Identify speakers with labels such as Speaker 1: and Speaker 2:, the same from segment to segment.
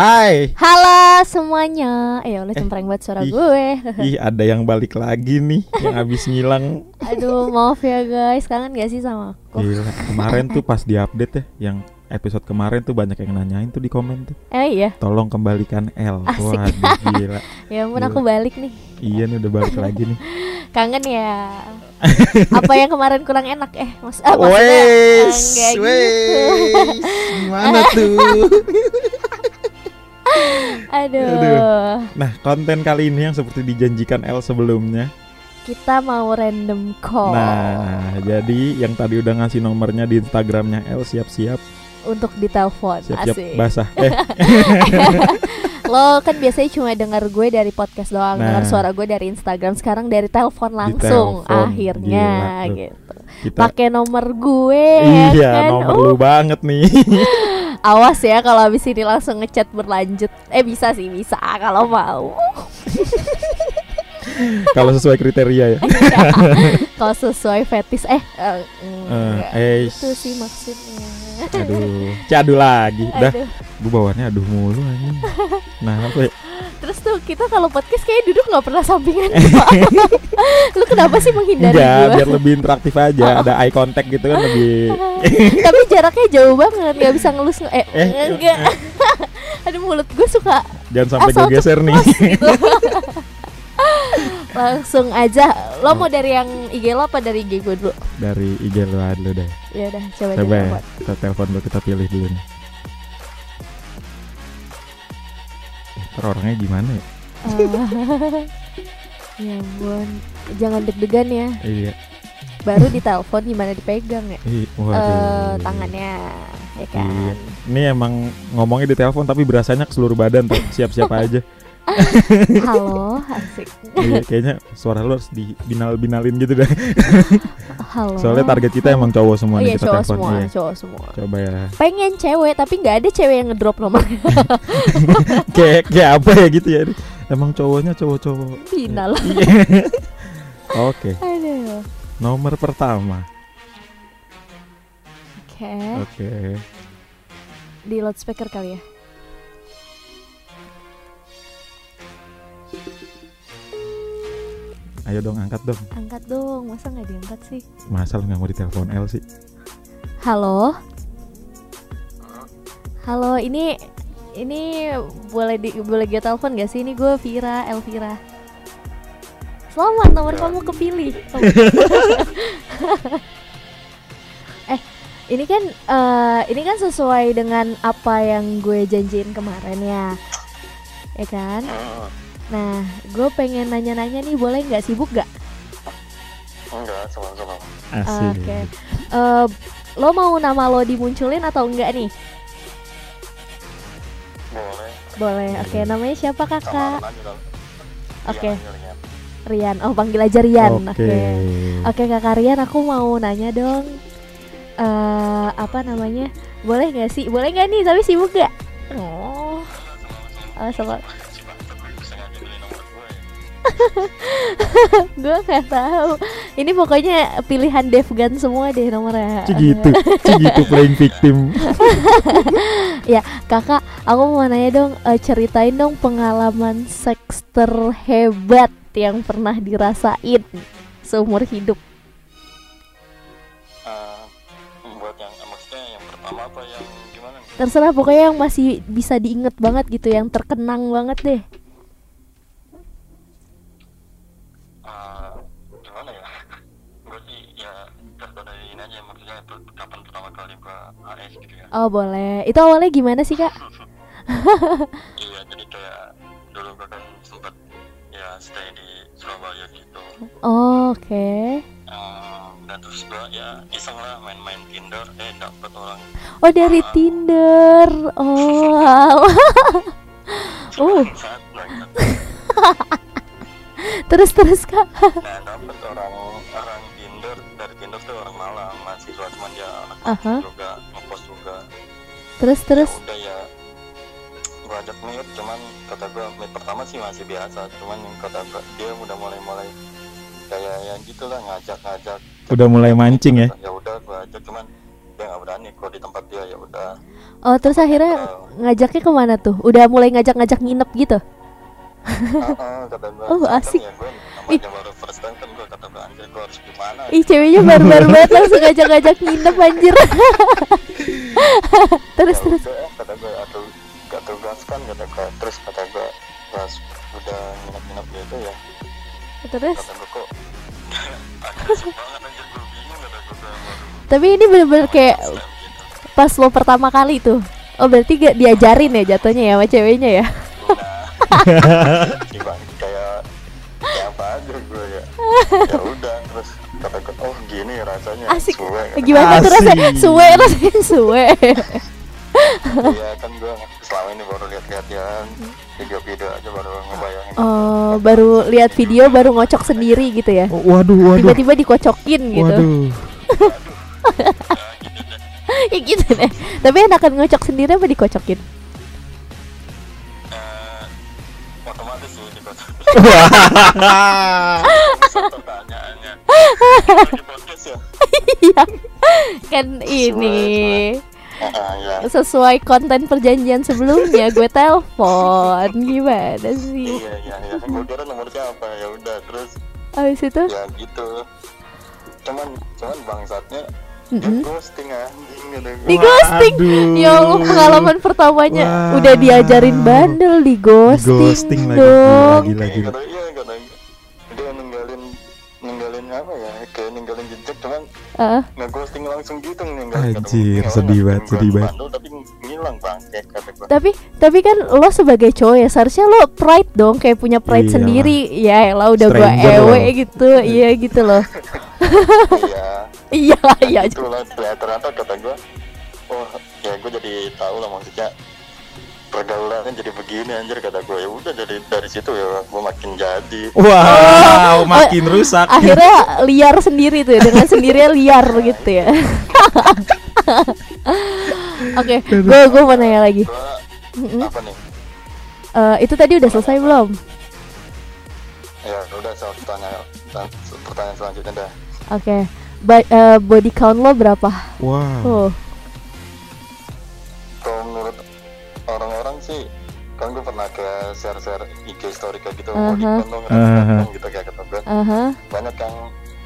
Speaker 1: Hai.
Speaker 2: Halo semuanya. Eh, udah cempreng banget suara
Speaker 1: ih.
Speaker 2: gue.
Speaker 1: Ih, ada yang balik lagi nih yang habis ngilang.
Speaker 2: Aduh, maaf ya guys. Kangen gak sih sama aku?
Speaker 1: Gila, kemarin tuh pas di-update ya yang episode kemarin tuh banyak yang nanyain tuh di komen tuh.
Speaker 2: Eh iya.
Speaker 1: Tolong kembalikan L.
Speaker 2: Asik.
Speaker 1: Waduh, gila.
Speaker 2: Ya ampun
Speaker 1: Gila.
Speaker 2: aku balik nih.
Speaker 1: Iya nih udah balik lagi nih.
Speaker 2: Kangen ya. Apa yang kemarin kurang enak eh? Mas ah, maksudnya
Speaker 1: Wes,
Speaker 2: enggak gitu.
Speaker 1: Gimana tuh?
Speaker 2: Aduh.
Speaker 1: Aduh. Nah, konten kali ini yang seperti dijanjikan L sebelumnya.
Speaker 2: Kita mau random call
Speaker 1: Nah, jadi yang tadi udah ngasih nomornya di Instagramnya L siap-siap,
Speaker 2: untuk ditelepon.
Speaker 1: siap-siap
Speaker 2: Asik.
Speaker 1: basah. Eh,
Speaker 2: Lo kan biasanya cuma dengar gue dari podcast doang,
Speaker 1: Nah.
Speaker 2: dengar suara gue dari Instagram. Sekarang dari telepon langsung
Speaker 1: telepon.
Speaker 2: akhirnya
Speaker 1: Gila
Speaker 2: gitu.
Speaker 1: kita
Speaker 2: Pakai nomor gue
Speaker 1: Iya,
Speaker 2: ya kan.
Speaker 1: nomor
Speaker 2: Uh,
Speaker 1: lu banget nih.
Speaker 2: Awas ya kalau habis ini langsung ngechat berlanjut. Eh bisa sih bisa kalau mau.
Speaker 1: Kalau sesuai kriteria ya.
Speaker 2: kalau sesuai fetis eh eh, enggak.
Speaker 1: Eh,
Speaker 2: itu sih maksudnya.
Speaker 1: Aduh, cadu lagi. Udah, gue bawaannya aduh mulu anjing. Nah, apa ya?
Speaker 2: Terus tuh kita kalau podcast kayak duduk nggak pernah sampingan. Lu kenapa sih menghindari
Speaker 1: Enggak,
Speaker 2: gue?
Speaker 1: biar lebih interaktif aja. Ada eye contact gitu kan lebih
Speaker 2: Tapi jaraknya jauh banget, nggak bisa ngelus nge- eh,
Speaker 1: Eh,
Speaker 2: enggak. Aduh mulut gue suka
Speaker 1: jangan sampai gue geser nih.
Speaker 2: gitu. Langsung aja. Lo mau dari yang IG lo apa dari IG gue dulu?
Speaker 1: Dari IG aja dulu deh.
Speaker 2: Ya udah coba,
Speaker 1: Coba ya, kita telepon dulu, kita pilih dulu nih. Eh, orangnya gimana ya?
Speaker 2: Ah. ya jangan deg-degan ya.
Speaker 1: Iya.
Speaker 2: Baru ditelepon gimana dipegang ya?
Speaker 1: Ih,
Speaker 2: Eh
Speaker 1: waduh.
Speaker 2: tangannya, ya kan.
Speaker 1: Iya. Ini emang ngomongnya di telepon tapi berasanya ke seluruh badan tuh. Siap-siap aja.
Speaker 2: Halo, asik.
Speaker 1: Iya, kayaknya suara lu harus di binal-binalin gitu dah.
Speaker 2: Halo.
Speaker 1: Soalnya target kita emang cowok semua
Speaker 2: Oh
Speaker 1: nih
Speaker 2: iya
Speaker 1: kita
Speaker 2: cowok
Speaker 1: telepon.
Speaker 2: semua,
Speaker 1: Iya.
Speaker 2: cowok semua.
Speaker 1: Coba ya.
Speaker 2: Pengen cewek tapi nggak ada cewek yang ngedrop nomornya.
Speaker 1: kayak kayak apa ya gitu ya. Emang cowoknya cowok-cowok.
Speaker 2: Final.
Speaker 1: Iya. Oke,
Speaker 2: Aduh.
Speaker 1: nomor pertama.
Speaker 2: Oke.
Speaker 1: Oke.
Speaker 2: Di loudspeaker kali ya.
Speaker 1: Ayo dong angkat dong.
Speaker 2: Angkat dong, masa nggak diangkat sih?
Speaker 1: Masa lu nggak mau ditelepon L sih?
Speaker 2: Halo. Halo, ini ini boleh di boleh gue telepon gak sih? Ini gue Vira, Elvira. Selamat nomor kamu kepilih. Oh. eh, ini kan eh, ini kan sesuai dengan apa yang gue janjiin kemarin ya. Ya kan? Nah, gue pengen nanya-nanya nih, boleh nggak sibuk gak?
Speaker 3: Enggak, sama-sama.
Speaker 2: Oke. Eh, lo mau nama lo dimunculin atau enggak nih?
Speaker 3: Boleh.
Speaker 2: Boleh. Oke, namanya siapa kakak? Oke.
Speaker 3: Manggil, Rian.
Speaker 2: Oh, panggil aja Rian.
Speaker 1: Oke.
Speaker 2: Oke. Oke, kakak Rian, aku mau nanya dong. eh apa namanya? Boleh nggak sih? Boleh nggak nih? Tapi sibuk gak? Oh. Oh, sama.
Speaker 3: gue
Speaker 2: nggak tahu. Ini pokoknya pilihan Devgan semua deh nomornya.
Speaker 1: Cigitu, Cigitu playing victim.
Speaker 2: Kakak, aku mau nanya dong, eh, ceritain dong pengalaman seks terhebat yang pernah dirasain seumur hidup.
Speaker 3: Eh, buat yang maksudnya yang pertama apa yang gimana nih?
Speaker 2: Terserah pokoknya yang masih bisa diinget banget gitu, yang terkenang banget deh.
Speaker 3: Eh, gimana ya? gue sih ya terus dari ini aja maksudnya per- kapan pertama kali gue AS gitu ya.
Speaker 2: Oh boleh. Itu awalnya gimana sih kak?
Speaker 3: Iya, jadi kayak dulu kan sempet ya stay di Surabaya gitu.
Speaker 2: Oh, Oke.
Speaker 3: Eh, dan terus gue ya iseng lah main-main Tinder, eh dapet orang
Speaker 2: Oh dari Tinder. Oh. wow. Uh. terus terus kak.
Speaker 3: Nah, dapet orang orang Tinder dari Tinder tuh orang Malang mahasiswa cuman dia anak
Speaker 2: Aha.
Speaker 3: juga ngepost juga
Speaker 2: Terus terus.
Speaker 3: ya udah ya gua ajak meet cuman kata gue meet pertama sih masih biasa cuman yang kata gue dia udah mulai mulai kayak yang gitulah ngajak-ngajak
Speaker 1: Udah mulai mancing ya?
Speaker 3: ya udah gue ajak cuman dia nggak berani kalau di tempat dia ya udah
Speaker 2: Oh terus akhirnya
Speaker 3: Eh,
Speaker 2: ngajaknya ke mana tuh? Udah mulai ngajak-ngajak nginep gitu?
Speaker 3: ah, ah, kata gue
Speaker 2: Oh, asik.
Speaker 3: ya gue namanya baru first time kan gue kata gue anjir gue harus gimana?
Speaker 2: Ih ceweknya barbar banget langsung ngajak-ngajak nginep anjir. Terus
Speaker 3: Ya
Speaker 2: terus.
Speaker 3: udah, kata gue atau atau gas kan kata gue terus kata gue pas udah nginep-nginep gitu ya.
Speaker 2: Terus?
Speaker 3: Kata gue kok?
Speaker 2: Tapi ini bener-bener kayak
Speaker 3: gitu.
Speaker 2: pas lo pertama kali tuh. Oh berarti gak diajarin ya jatuhnya ya sama ceweknya ya?
Speaker 3: Nah, kayak aja gue ya. Ya udah terus kata oh gini rasanya.
Speaker 2: Asik.
Speaker 3: Suwe,
Speaker 2: Gimana tuh rasanya?
Speaker 1: Asik.
Speaker 2: Suwe rasanya suwe.
Speaker 3: Iya kan gue selama ini baru lihat-lihat ya video-video aja baru ngebayangin.
Speaker 2: Oh baru lihat video baru ngocok sendiri gitu ya
Speaker 1: Oh, waduh, waduh.
Speaker 2: Tiba-tiba dikocokin gitu
Speaker 1: Waduh.
Speaker 2: Ya gitu deh Tapi enakan ngocok sendiri apa dikocokin?
Speaker 3: Pertanyaannya. Ya.
Speaker 2: Iya Kan ini. Sesuai konten perjanjian sebelumnya Gue telepon Gimana sih
Speaker 3: Iya iya iya. Gue kira nomor siapa ya udah terus
Speaker 2: Abis itu
Speaker 3: ya gitu. Cuman cuman bangsatnya
Speaker 2: Mm-mm.
Speaker 3: ghosting anjing gue.
Speaker 2: Di ghosting
Speaker 1: Aduh.
Speaker 2: Ya Allah pengalaman pertamanya
Speaker 1: Wow.
Speaker 2: Udah diajarin bandel Di ghosting,
Speaker 1: Ghosting lagi,
Speaker 2: dong
Speaker 3: iya kata dia ninggalin ninggalin apa ya kayak ninggalin jejak cuman
Speaker 2: Ah,
Speaker 3: nggak ghosting langsung gitu ninggalin
Speaker 1: Anjir,
Speaker 3: gua.
Speaker 1: sedih banget, sedih banget.
Speaker 3: Tapi ngilang kata
Speaker 2: Tapi tapi kan lo sebagai cowok ya seharusnya lo pride dong kayak punya pride
Speaker 1: Iyalah.
Speaker 2: sendiri ya lah udah gua
Speaker 1: Stranger
Speaker 2: ewe
Speaker 1: loh.
Speaker 2: gitu iya gitu loh
Speaker 3: iya
Speaker 2: iya lah iya
Speaker 3: itulah ya ternyata kata gua oh ya gua jadi tahu lah maksudnya pergaulannya jadi begini anjir kata gua. Ya udah dari dari situ ya gua makin jadi.
Speaker 1: Wow, makin rusak.
Speaker 2: akhirnya liar sendiri tuh dengan sendirinya liar gitu ya. Oke gue gue mau nanya lagi.
Speaker 3: Gua apa nih?
Speaker 2: Eh, itu tadi udah selesai belum?
Speaker 3: Ya udah soal pertanyaan pertanyaan selanjutnya dah.
Speaker 2: Oke Ba- eh, body count lo berapa
Speaker 1: Wow.
Speaker 2: oh
Speaker 3: kalau menurut orang-orang sih kan gue pernah kayak share-share IG story kayak gitu
Speaker 2: Aha.
Speaker 3: mau dikondong
Speaker 1: Aha.
Speaker 3: gitu kayak kata gue
Speaker 2: aha
Speaker 3: banyak yang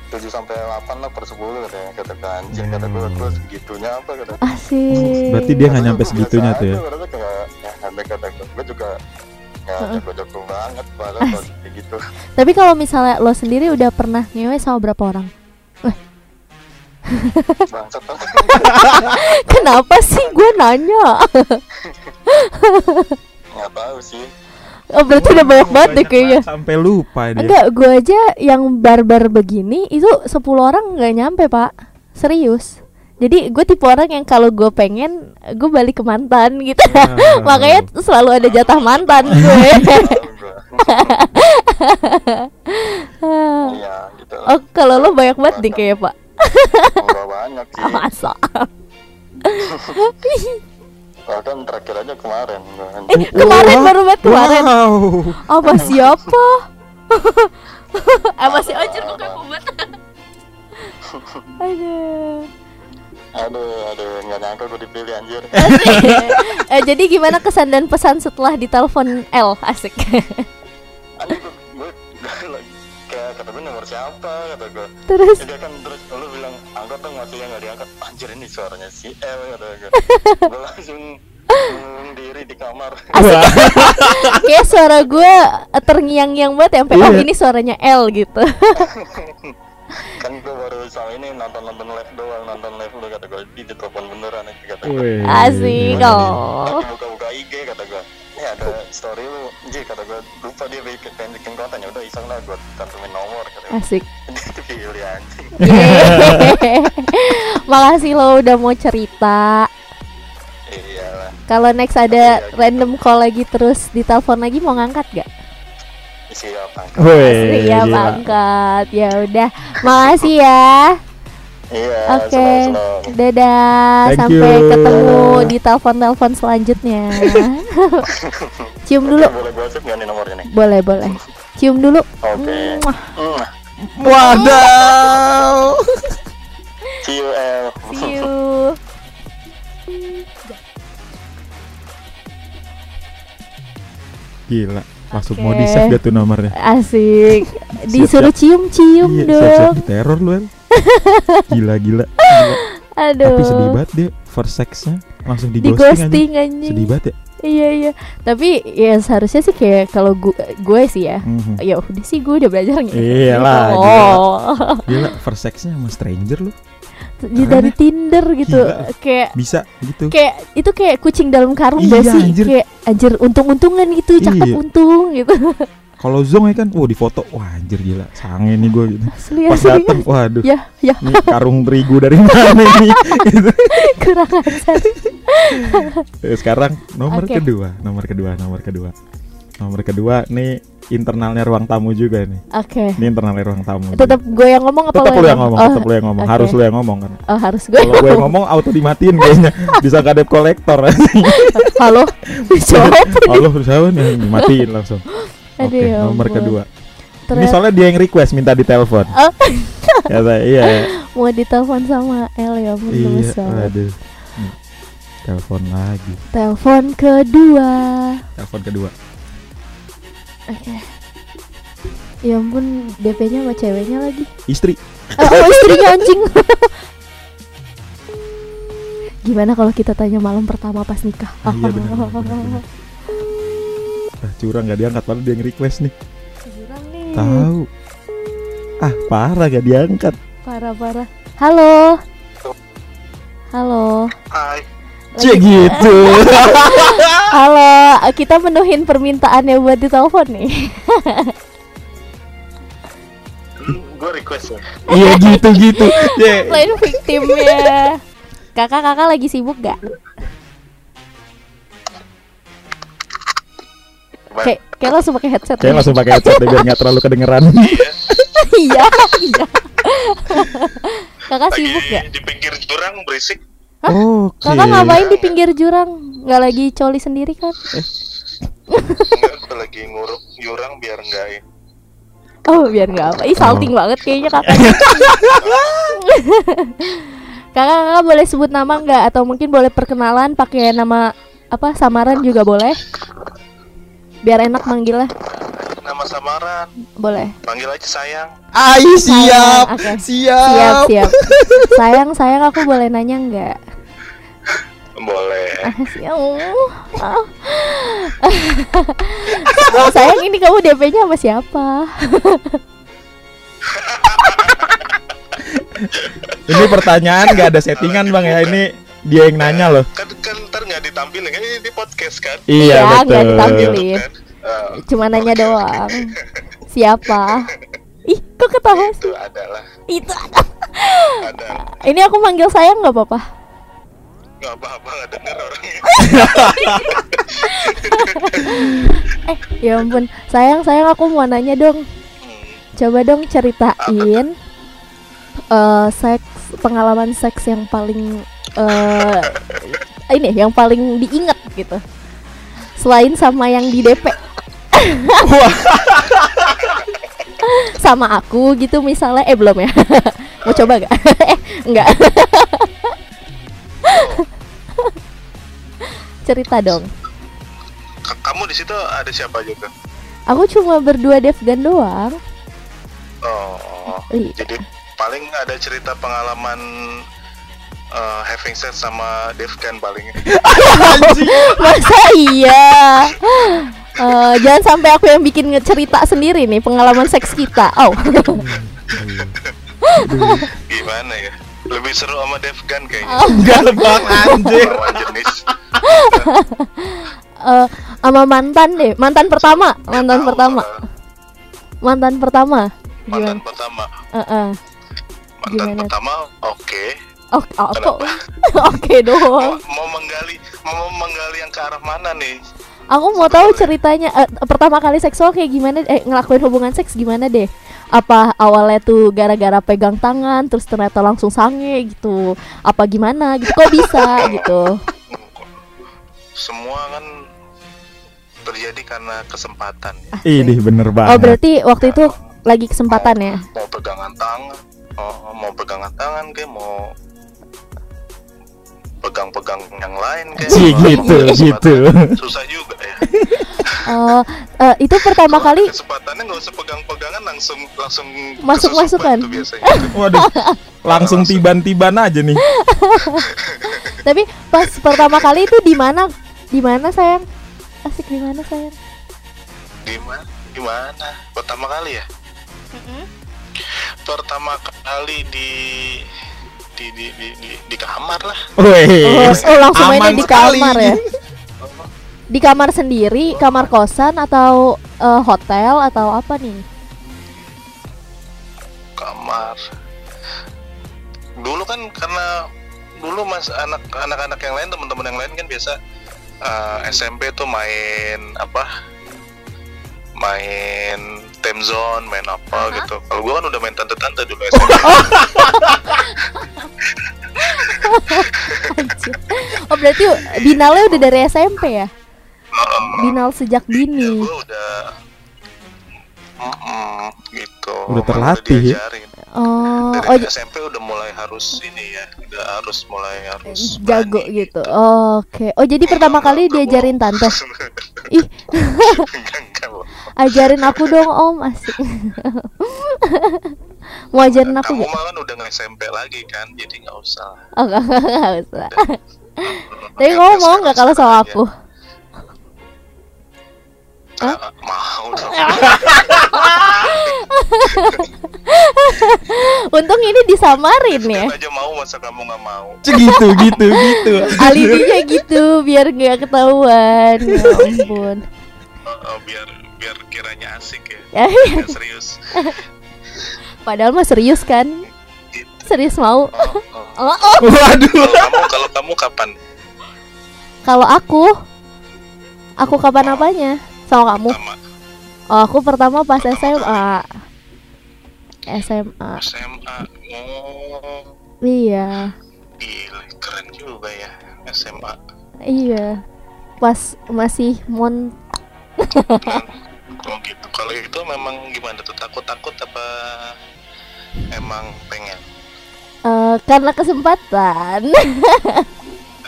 Speaker 3: 7 sampai 8 lah per 10 katanya kata gue anjing kata gue
Speaker 1: Hmm.
Speaker 3: terus segitunya apa kata
Speaker 2: asik
Speaker 1: Berarti dia nggak nyampe segitunya tuh ya.
Speaker 3: Gue kayak ya ada kata gue juga ya
Speaker 2: Heeh.
Speaker 3: jago-jago banget padahal kalau kayak gitu
Speaker 2: tapi kalau misalnya lo sendiri udah pernah ngewe sama berapa orang kenapa sih? Gue nanya.
Speaker 3: Nggak tahu sih.
Speaker 2: Oh berarti udah banyak banget deh kayaknya.
Speaker 1: Sampai lupa dia.
Speaker 2: Enggak, gue aja yang barbar begini itu 10 orang nggak nyampe pak. Serius. Jadi gue tipe orang yang kalau gue pengen Gue balik ke mantan gitu.
Speaker 1: Wow.
Speaker 2: Makanya selalu ada jatah mantan gue
Speaker 3: iya gitu.
Speaker 2: Oh kalau lo banyak banget nih kayak pak
Speaker 3: nggak banyak sih
Speaker 2: Masa?
Speaker 3: Bahkan terakhir aja kemarin kan.
Speaker 2: Eh kemarin baru banget kemarin.
Speaker 1: Wow.
Speaker 2: Apa siapa? Apa sih anjir gue kepo banget Aduh.
Speaker 3: Aduh aduh nggak nyangka gue dipilih anjir.
Speaker 2: Eh, Jadi gimana kesan dan pesan setelah ditelepon L? Asik.
Speaker 3: Anjir gue gue kayak kata gue nomor siapa kata gue
Speaker 2: Terus?
Speaker 3: Dia kan terus angkat dong yang nggak diangkat. Anjir ini suaranya si L kata gue langsung diri di kamar.
Speaker 2: Kayak suara gue terngiang-ngiang banget ya sampai oh
Speaker 1: Iya.
Speaker 2: ini suaranya L gitu.
Speaker 3: Kan gue baru sama ini nonton nonton live doang nonton live lu kata gue di telepon beneran aja kata gue
Speaker 2: asik oh.
Speaker 3: Lagi buka-buka IG kata gue ini ada story lu. Ji kata gue lupa dia bikin pengen bikin konten. Ya udah iseng lah gue cantumin nomor kata gue
Speaker 2: asik makasih lo udah mau cerita
Speaker 3: iyalah
Speaker 2: kalau next ada random call lagi terus ditelepon lagi mau ngangkat gak?
Speaker 1: Wih,
Speaker 2: Iya
Speaker 1: gila.
Speaker 2: angkat ya udah makasih ya
Speaker 3: Iya,
Speaker 2: Oke.
Speaker 3: senang-senang.
Speaker 2: Dadah,
Speaker 1: Thank
Speaker 2: sampai
Speaker 1: you.
Speaker 2: ketemu di telepon-telepon selanjutnya. Cium dulu.
Speaker 3: Oke, boleh gosip nggak nih nomornya nih?
Speaker 2: Boleh, boleh. Cium dulu.
Speaker 3: Oke.
Speaker 2: Mwah.
Speaker 1: Wadaw.
Speaker 3: See you, El.
Speaker 2: See you.
Speaker 1: Gila, langsung
Speaker 2: Oke.
Speaker 1: mau di save tuh nomornya?
Speaker 2: Asik. Disuruh cium-cium
Speaker 1: Iya,
Speaker 2: dong.
Speaker 1: siap-siap teror lu El. Gila, gila. gila.
Speaker 2: Aduh.
Speaker 1: Tapi sedih banget dia first sexnya langsung di,
Speaker 2: Di
Speaker 1: ghosting,
Speaker 2: ghosting
Speaker 1: aja.
Speaker 2: anjing.
Speaker 1: Sedih banget ya.
Speaker 2: Iya iya. Tapi ya seharusnya sih kayak kalau gue gue sih ya.
Speaker 1: Mhm.
Speaker 2: Ya udah sih gue udah belajar nih.
Speaker 1: Iyalah,
Speaker 2: Oh.
Speaker 1: Gila, first sexnya sama stranger lu.
Speaker 2: Di- dari Tinder gitu.
Speaker 1: Gila.
Speaker 2: Kayak
Speaker 1: Bisa gitu.
Speaker 2: kayak itu kayak kucing dalam karung
Speaker 1: Iya,
Speaker 2: gak sih?
Speaker 1: anjir.
Speaker 2: Kayak anjir untung-untungan gitu, cakep
Speaker 1: Iya.
Speaker 2: untung gitu.
Speaker 1: Kalau Zong ya kan, wah di foto, wah anjir gila, sange nih gue gitu.
Speaker 2: Asli
Speaker 1: Pas
Speaker 2: asli.
Speaker 1: dateng, waduh,
Speaker 2: Ya, ya
Speaker 1: ini karung terigu dari mana ini? Gitu.
Speaker 2: kurang ajar.
Speaker 1: Eh, Sekarang nomor
Speaker 2: Oke.
Speaker 1: kedua, nomor kedua, nomor kedua, nomor kedua nih internalnya ruang tamu juga nih.
Speaker 2: Oke.
Speaker 1: Ini internalnya ruang tamu.
Speaker 2: Tetap gue yang ngomong apa
Speaker 1: tetap
Speaker 2: lo
Speaker 1: lu yang ngomong,
Speaker 2: Oh,
Speaker 1: tetap lu yang ngomong,
Speaker 2: oke.
Speaker 1: harus lu yang ngomong kan.
Speaker 2: Oh, harus gue.
Speaker 1: Kalau gue yang ngomong auto dimatiin kayaknya, bisa kadep kolektor.
Speaker 2: Halo. Nih?
Speaker 1: Allah siapa nih? Dimatiin langsung. Oke,
Speaker 2: ya
Speaker 1: nomor
Speaker 2: ampun.
Speaker 1: kedua. Ini
Speaker 2: Ternyata
Speaker 1: soalnya dia yang request minta ditelepon.
Speaker 2: Oh.
Speaker 1: Kata iya.
Speaker 2: mau ditelepon sama El ya ampun
Speaker 1: Iya, aduh. Nih, Telepon lagi.
Speaker 2: Telepon kedua.
Speaker 1: Telepon kedua.
Speaker 2: Oke. Ya ampun, DP-nya sama ceweknya lagi.
Speaker 1: Istri.
Speaker 2: Oh, oh, istrinya anjing. Gimana kalau kita tanya malam pertama pas nikah?
Speaker 1: Ah, iya, benar, benar, benar, benar. Ah, curang gak diangkat padahal dia yang request nih.
Speaker 2: Curang nih.
Speaker 1: Tahu. Ah, parah gak diangkat.
Speaker 2: Parah-parah. Halo. Halo.
Speaker 3: Hai.
Speaker 1: Cie gitu.
Speaker 2: Halo, kita menuhin permintaannya buat ditelepon nih.
Speaker 3: Gue request ya.
Speaker 1: Iya gitu-gitu.
Speaker 2: Lain victimnya. Kakak-kakak lagi sibuk gak? Kayak kayak langsung pakai headset.
Speaker 1: Kayak langsung pakai headset biar nggak terlalu kedengeran.
Speaker 2: iya, iya. Kakak sibuk gak?
Speaker 3: di pinggir jurang berisik.
Speaker 1: Oke.
Speaker 2: Kakak ngapain di pinggir jurang? Nggak lagi coli sendiri kan?
Speaker 3: Enggak, gue lagi nguruk jurang biar enggak ya.
Speaker 2: Oh biar nggak apa? Ih salting
Speaker 1: Oh.
Speaker 2: banget kayaknya kakak. kakak kakak boleh sebut nama nggak? Atau mungkin boleh perkenalan pakai nama apa samaran juga boleh? Biar enak manggilnya.
Speaker 3: Nama samaran,
Speaker 2: Boleh.
Speaker 3: panggil aja sayang.
Speaker 1: Ai
Speaker 2: siap. Oke.
Speaker 1: Siap.
Speaker 2: Siap siap. sayang sayang aku boleh nanya nggak?
Speaker 3: Boleh.
Speaker 2: Siap. Oh, sayang ini kamu DP-nya sama siapa?
Speaker 1: Ini pertanyaan nggak ada settingan bang ya. Ini dia yang nanya loh.
Speaker 3: Kan kan ntar nggak ditampilin kan ini di podcast kan.
Speaker 2: Iya,
Speaker 1: Iya
Speaker 2: nggak
Speaker 1: betul.
Speaker 2: ditampilin.
Speaker 3: Kan? Eh,
Speaker 2: Cuma nanya doang. Siapa? Ih, kok ketawa sih?
Speaker 3: itu adalah
Speaker 2: Itu ada. Ini aku manggil sayang nggak apa-apa?
Speaker 3: nggak apa-apa nggak denger orangnya.
Speaker 2: Eh, ya ampun. Sayang, sayang aku mau nanya dong.
Speaker 3: Hmm.
Speaker 2: Coba dong ceritain eh seks pengalaman seks yang paling eh ini yang paling diingat gitu. Selain sama yang di DP. sama aku gitu misalnya eh belum ya. Mau coba gak? eh, enggak. Cerita dong.
Speaker 3: Ka- Kamu di situ ada siapa juga?
Speaker 2: Aku cuma berdua Devgan doang.
Speaker 3: Oh,
Speaker 2: Iya.
Speaker 3: jadi paling ada cerita pengalaman eh, having sex sama Devkan paling.
Speaker 2: Masa iya? Eh, jangan sampai aku yang bikin cerita sendiri nih pengalaman seks kita. Oh,
Speaker 3: Gimana ya? Lebih seru sama Devkan kayaknya.
Speaker 1: Enggak bang anjir.
Speaker 3: Jenis.
Speaker 2: Eh, sama mantan deh, mantan pertama, mantan pertama, mantan pertama.
Speaker 3: Mantan
Speaker 2: Gimana?
Speaker 3: pertama.
Speaker 2: Eh, eh.
Speaker 3: Mantan
Speaker 2: Gimana?
Speaker 3: pertama oke.
Speaker 2: Oh, oh, kok oke
Speaker 3: Mau,
Speaker 2: doang.
Speaker 3: mau menggali mau menggali yang ke arah mana nih?
Speaker 2: Aku mau tahu ceritanya eh, pertama kali seksual kayak gimana? Eh ngelakuin hubungan seks gimana deh? apa awalnya tuh gara-gara pegang tangan terus ternyata langsung sange gitu apa gimana gitu kok bisa gitu
Speaker 4: semua kan terjadi karena kesempatan ya.
Speaker 1: Ini bener banget.
Speaker 2: oh berarti waktu itu lagi kesempatan ya
Speaker 4: mau pegangan tangan oh, mau pegangan tangan kayak mau pegang-pegang yang lain kayak
Speaker 1: Cih, gitu, gitu.
Speaker 4: kesempatan. susah juga ya.
Speaker 2: Oh eh, itu pertama
Speaker 4: Kalau
Speaker 2: kali
Speaker 4: kesempatannya nggak usah pegang-pegangan langsung langsung tuh biasanya.
Speaker 1: Waduh. Langsung tiban-tiban aja nih.
Speaker 2: tapi pas pertama kali itu di mana? Di mana sayang? Asik di mana sayang?
Speaker 4: Gimana gimana pertama kali ya? Pertama kali di di di di, di, di kamar lah.
Speaker 1: Wih.
Speaker 2: oh, oh, langsung mainnya di
Speaker 1: sekali.
Speaker 2: kamar ya? di kamar sendiri kamar kosan atau eh, hotel atau apa nih?
Speaker 4: Kamar. Dulu kan karena dulu mas anak anak-anak yang lain teman-teman yang lain kan biasa eh, SMP tuh main apa? Main time zone main apa
Speaker 2: Aha.
Speaker 4: gitu. Kalau gua kan udah main tante-tante dulu SMP
Speaker 2: berarti binalnya udah dari SMP ya? Binal sejak
Speaker 4: ya
Speaker 2: dini.
Speaker 4: gua udah Mm-mm, gitu.
Speaker 1: Udah terlatih ya?
Speaker 4: diajarin.
Speaker 2: oh
Speaker 4: dari
Speaker 2: oh
Speaker 4: SMP udah mulai harus ini ya udah harus mulai harus
Speaker 2: jago
Speaker 4: berani
Speaker 2: gitu. oke. Oh jadi pertama kali diajarin tante? Ih.
Speaker 4: Enggak enggak Bo.
Speaker 2: ajarin aku dong om. Asik. Mau ajarin aku
Speaker 4: kamu
Speaker 2: gak?
Speaker 4: mah kan udah nggak SMP lagi kan jadi nggak usah.
Speaker 2: Oh, nggak nggak usah. Tapi kamu mau nggak kalau sama aku?
Speaker 4: aja. Ah, mau dong
Speaker 2: Untung ini disamarin ya.
Speaker 4: Aja mau masa kamu nggak mau
Speaker 1: Cih, gitu, gitu, gitu.
Speaker 2: Alibinya gitu biar nggak ketahuan. Ya ampun.
Speaker 4: Oh, oh, biar biar kiranya asik ya
Speaker 2: Ya,
Speaker 4: Nggak serius
Speaker 2: Padahal mah serius kan? Serius mau?
Speaker 4: oh, oh.
Speaker 2: Oh, oh.
Speaker 1: Waduh.
Speaker 4: kalau kamu kalau kamu kapan
Speaker 2: Kalau aku, aku kapan apanya? Sama kamu?
Speaker 4: sama
Speaker 2: Oh, aku pertama pas SMA. SMA.
Speaker 4: SMA oh
Speaker 2: Iya.
Speaker 4: gila keren juga ya SMA
Speaker 2: Iya. Pas masih mon
Speaker 4: oh gitu kalau itu memang gimana tuh takut takut apa emang pengen
Speaker 2: eh, karena kesempatan.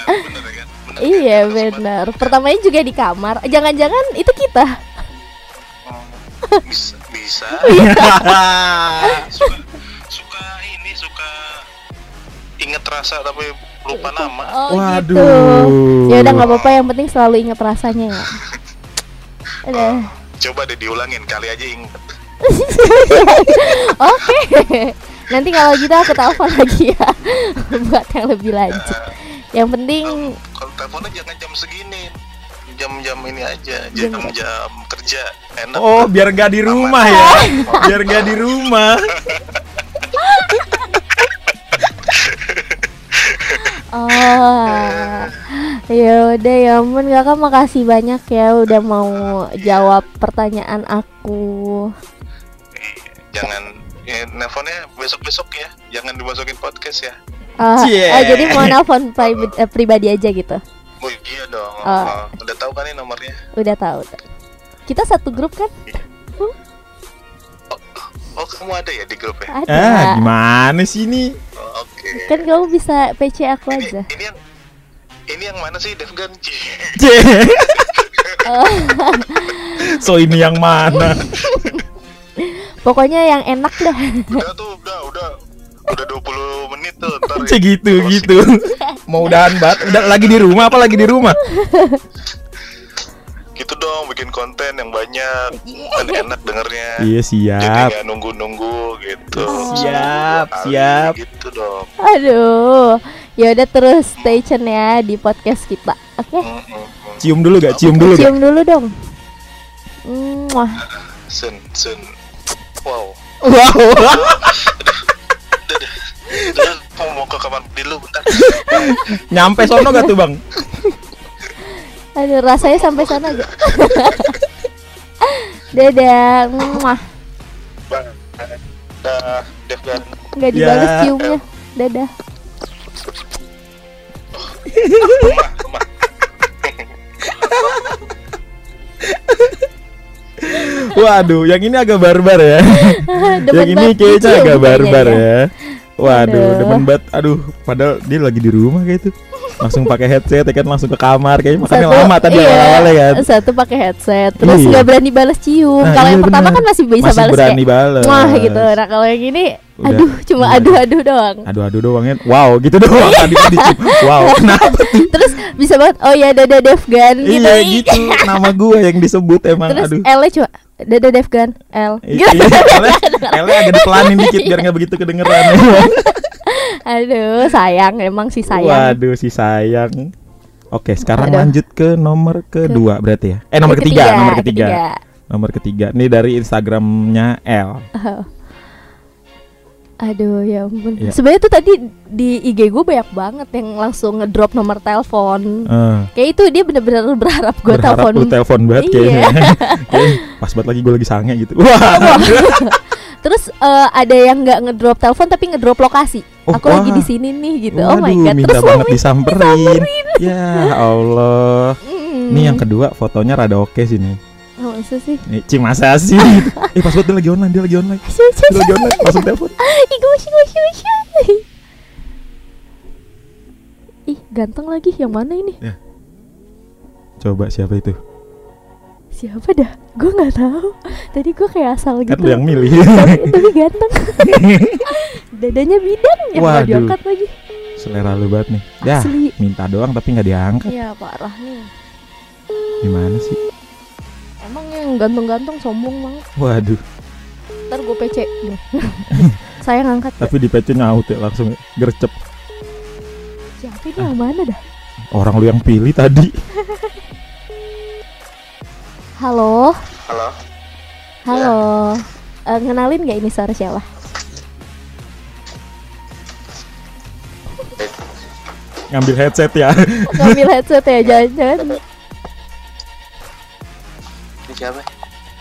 Speaker 4: Bener ya kan bener kan?
Speaker 2: Iya
Speaker 4: kesempatan.
Speaker 2: benar. Pertamanya juga di kamar. Jangan-jangan itu kita.
Speaker 4: Oh, bisa bisa suka suka ini suka inget rasa tapi lupa nama
Speaker 2: Oh
Speaker 1: Waduh.
Speaker 2: gitu. Ya udah nggak apa-apa. Yang penting selalu ingat rasanya ya. Udah.
Speaker 4: coba deh diulangin kali aja inget
Speaker 2: Oke. Nanti kalau gitu aku telepon lagi ya. Buat yang lebih lanjut. Yang penting
Speaker 4: kalau teleponnya jangan jam segini jam-jam ini aja
Speaker 2: Jam-
Speaker 4: jam-jam kerja enak
Speaker 1: Oh, biar nggak di rumah ya. Biar nggak di rumah.
Speaker 2: Oh, ya udah ya ampun kakak makasih banyak ya udah mau jawab pertanyaan aku.
Speaker 4: jangan ya, nelfonnya besok-besok ya jangan dimasukin podcast ya
Speaker 2: Ah,
Speaker 1: Cie.
Speaker 2: ah, jadi mau nelfon pribadi, eh, pribadi aja gitu.
Speaker 4: oh iya dong
Speaker 2: Oh.
Speaker 4: Oh, udah tahu kan ini nomornya
Speaker 2: Udah tahu. Kita satu grup kan?
Speaker 4: oh kamu ada ya di grup ya
Speaker 2: Ada.
Speaker 1: Ah, gimana sih ini?
Speaker 4: Oh, oke
Speaker 2: Kan kamu bisa PC aku
Speaker 4: ini,
Speaker 2: aja.
Speaker 4: ini yang ini yang mana sih Devgan
Speaker 1: Cih. so ini yang mana?
Speaker 2: Pokoknya yang enak dah.
Speaker 4: udah tuh udah udah udah 20 menit tuh ntar
Speaker 1: Cih gitu gitu. Mau udahan banget. Udah lagi di rumah apa lagi di rumah?
Speaker 4: gitu dong bikin konten yang banyak kan enak dengernya
Speaker 1: Iya
Speaker 4: jadi
Speaker 1: siap.
Speaker 4: nggak nunggu-nunggu gitu
Speaker 2: Oh.
Speaker 1: Siap,
Speaker 4: Kali
Speaker 1: siap.
Speaker 4: gitu dong
Speaker 2: Aduh. Ya udah terus stay tune ya di podcast kita. Oke?
Speaker 4: Mm, mm, mm.
Speaker 1: Cium dulu gak? Cium dulu gak?
Speaker 2: Cium dulu dong. Mwah.
Speaker 4: sun sun wow
Speaker 1: Wow.
Speaker 4: mau mau ke kamar mandi lu bentar
Speaker 1: Nyampe sono gak tuh bang?
Speaker 2: Aduh, rasanya sampai sana gak? Dadah. Mwah.
Speaker 4: Bang. Dah, Dev kan.
Speaker 2: Nggak dibales
Speaker 1: Ya.
Speaker 2: ciumnya. Dadah.
Speaker 4: Rumah, rumah.
Speaker 1: Waduh, yang ini agak barbar ya.
Speaker 2: Demen
Speaker 1: yang ini kayaknya agak barbar
Speaker 2: kayaknya
Speaker 1: ya. Waduh,
Speaker 2: Aduh.
Speaker 1: demen banget. Aduh, padahal dia lagi di rumah kayak itu. Langsung pakai headset ya kan langsung ke kamar kayaknya makanya lama tadi
Speaker 2: iya,
Speaker 1: awal-awalnya kan.
Speaker 2: Satu pakai headset, terus
Speaker 1: Iya.
Speaker 2: nggak berani balas cium.
Speaker 1: Nah,
Speaker 2: kalau
Speaker 1: iya
Speaker 2: yang pertama
Speaker 1: bener.
Speaker 2: kan masih bisa
Speaker 1: Masih
Speaker 2: balas
Speaker 1: berani
Speaker 2: kayak
Speaker 1: balas.
Speaker 2: wah gitu. Nah kalau yang ini,
Speaker 1: Udah.
Speaker 2: aduh cuma
Speaker 1: Iya.
Speaker 2: aduh-aduh doang.
Speaker 1: Aduh-aduh doangnya. Wow, gitu doang tadi tadi. cium. Wow, kenapa tuh?
Speaker 2: Terus bisa banget, oh ya dada Devgan gitu.
Speaker 1: Iya gitu, nama gua yang disebut emang.
Speaker 2: Terus
Speaker 1: Aduh.
Speaker 2: L-nya cuma dada Devgan, L.
Speaker 1: Iya, L-nya agak dipelanin dikit biar nggak begitu kedengeran.
Speaker 2: Aduh, sayang emang sih sayang.
Speaker 1: Waduh si sayang. Oke, sekarang
Speaker 2: Aduh.
Speaker 1: lanjut ke nomor kedua berarti ya. Eh nomor
Speaker 2: Yang
Speaker 1: ketiga, nomor ketiga.
Speaker 2: ketiga.
Speaker 1: Nomor ketiga. Ini dari Instagramnya L.
Speaker 2: Oh. Aduh ya ampun.
Speaker 1: Iya.
Speaker 2: Sebenarnya tuh tadi di IG gue banyak banget yang langsung ngedrop nomor telepon.
Speaker 1: Eh,
Speaker 2: Kayak itu dia bener-bener berharap gue
Speaker 1: berharap
Speaker 2: telepon.
Speaker 1: lu telepon banget
Speaker 2: Iya.
Speaker 1: kayaknya. Kayaknya pas banget lagi gue lagi sange gitu. Wah.
Speaker 2: Terus eh, ada yang nggak ngedrop telepon tapi ngedrop lokasi.
Speaker 1: Oh,
Speaker 2: Aku lagi
Speaker 1: wah.
Speaker 2: di sini nih gitu. oh my
Speaker 1: Waduh,
Speaker 2: god.
Speaker 1: minta
Speaker 2: Terus
Speaker 1: banget
Speaker 2: lu-
Speaker 1: disamperin. Ya Allah.
Speaker 2: Mm.
Speaker 1: Ini yang kedua fotonya rada oke sih nih.
Speaker 2: Oh, masa sih?
Speaker 1: Nih, Cing masa sih? eh pas banget dia lagi online, dia lagi online. Dia lagi online, langsung telepon.
Speaker 2: Ih, gue. Ih, ganteng lagi. Yang mana ini?
Speaker 1: Coba siapa itu?
Speaker 2: Siapa dah? Gue nggak tahu. Tadi gue kayak asal
Speaker 1: Kan
Speaker 2: gitu.
Speaker 1: lu yang milih.
Speaker 2: tapi, tapi ganteng. Dadanya bidang ya nggak diangkat lagi.
Speaker 1: Selera lu banget nih. Ya,
Speaker 2: Asli.
Speaker 1: minta doang tapi nggak diangkat.
Speaker 2: Iya parah nih.
Speaker 1: Gimana sih?
Speaker 2: Emang yang ganteng-ganteng sombong banget.
Speaker 1: Waduh,
Speaker 2: Ntar gue PC. Saya ngangkat.
Speaker 1: tapi di PC nyaut ya langsung gercep.
Speaker 2: Siapa ini yang mana dah?
Speaker 1: Orang lu yang pilih tadi.
Speaker 2: Halo,
Speaker 4: Halo.
Speaker 2: halo. Eh, ngenalin nggak ini suara siapa?
Speaker 1: Ngambil headset ya.
Speaker 2: Ngambil headset ya, jangan-jangan.
Speaker 4: Ini siapa?